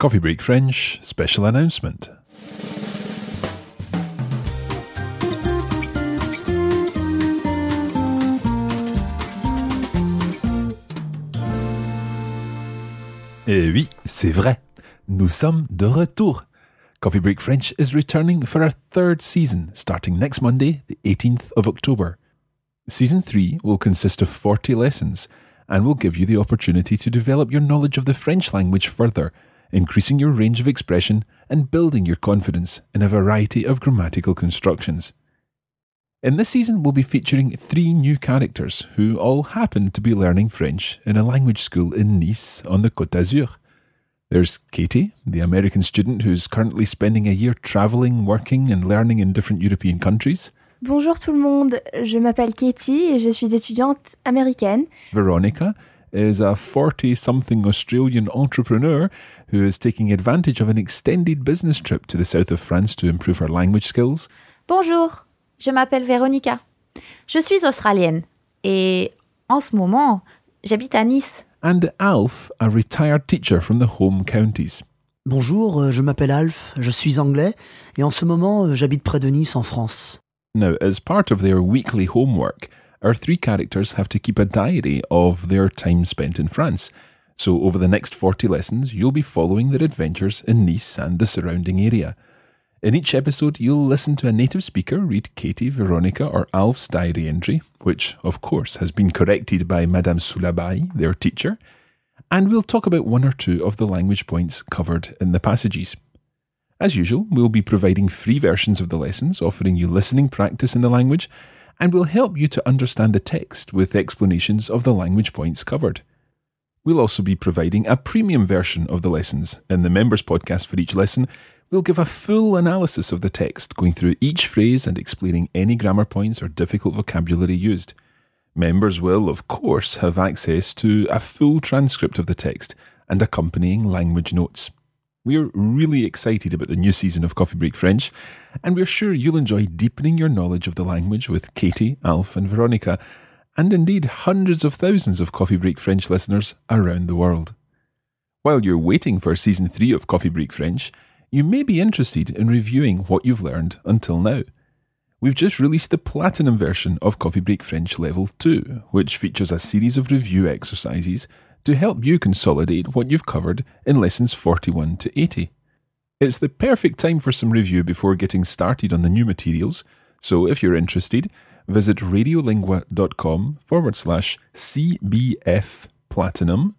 Coffee Break French special announcement. Eh oui, c'est vrai. Nous sommes de retour. Coffee Break French is returning for our third season, starting next Monday, the 18th of October. Season 3 will consist of 40 lessons and will give you the opportunity to develop your knowledge of the French language further, increasing your range of expression and building your confidence in a variety of grammatical constructions. In this season, we'll be featuring three new characters who all happen to be learning French in a language school in Nice on the Côte d'Azur. There's Katie, the American student who's currently spending a year travelling, working, and learning in different European countries. Bonjour tout le monde, je m'appelle Katie et je suis étudiante américaine. Veronica is a 40 something Australian entrepreneur who is taking advantage of an extended business trip to the south of France to improve her language skills. Bonjour, je m'appelle Veronica. Je suis australienne et en ce moment, j'habite à Nice. and Alf, a retired teacher from the home counties. Bonjour, euh, je m'appelle Alf, je suis anglais et en ce moment euh, j'habite près de Nice en France. Now, as part of their weekly homework, our three characters have to keep a diary of their time spent in France. So, over the next 40 lessons, you'll be following their adventures in Nice and the surrounding area. In each episode, you'll listen to a native speaker read Katie, Veronica, or Alf's diary entry, which, of course, has been corrected by Madame Soulabai, their teacher, and we'll talk about one or two of the language points covered in the passages. As usual, we'll be providing free versions of the lessons, offering you listening practice in the language, and we'll help you to understand the text with explanations of the language points covered. We'll also be providing a premium version of the lessons in the members podcast for each lesson, We'll give a full analysis of the text, going through each phrase and explaining any grammar points or difficult vocabulary used. Members will, of course, have access to a full transcript of the text and accompanying language notes. We're really excited about the new season of Coffee Break French, and we're sure you'll enjoy deepening your knowledge of the language with Katie, Alf, and Veronica, and indeed hundreds of thousands of Coffee Break French listeners around the world. While you're waiting for season 3 of Coffee Break French, you may be interested in reviewing what you've learned until now. We've just released the platinum version of Coffee Break French Level 2, which features a series of review exercises to help you consolidate what you've covered in lessons 41 to 80. It's the perfect time for some review before getting started on the new materials, so if you're interested, visit radiolingua.com forward slash CBF Platinum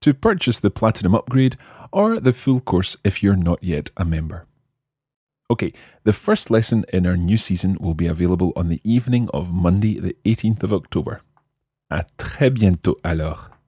to purchase the Platinum upgrade or the full course if you're not yet a member. Okay, the first lesson in our new season will be available on the evening of Monday, the 18th of October. À très bientôt alors.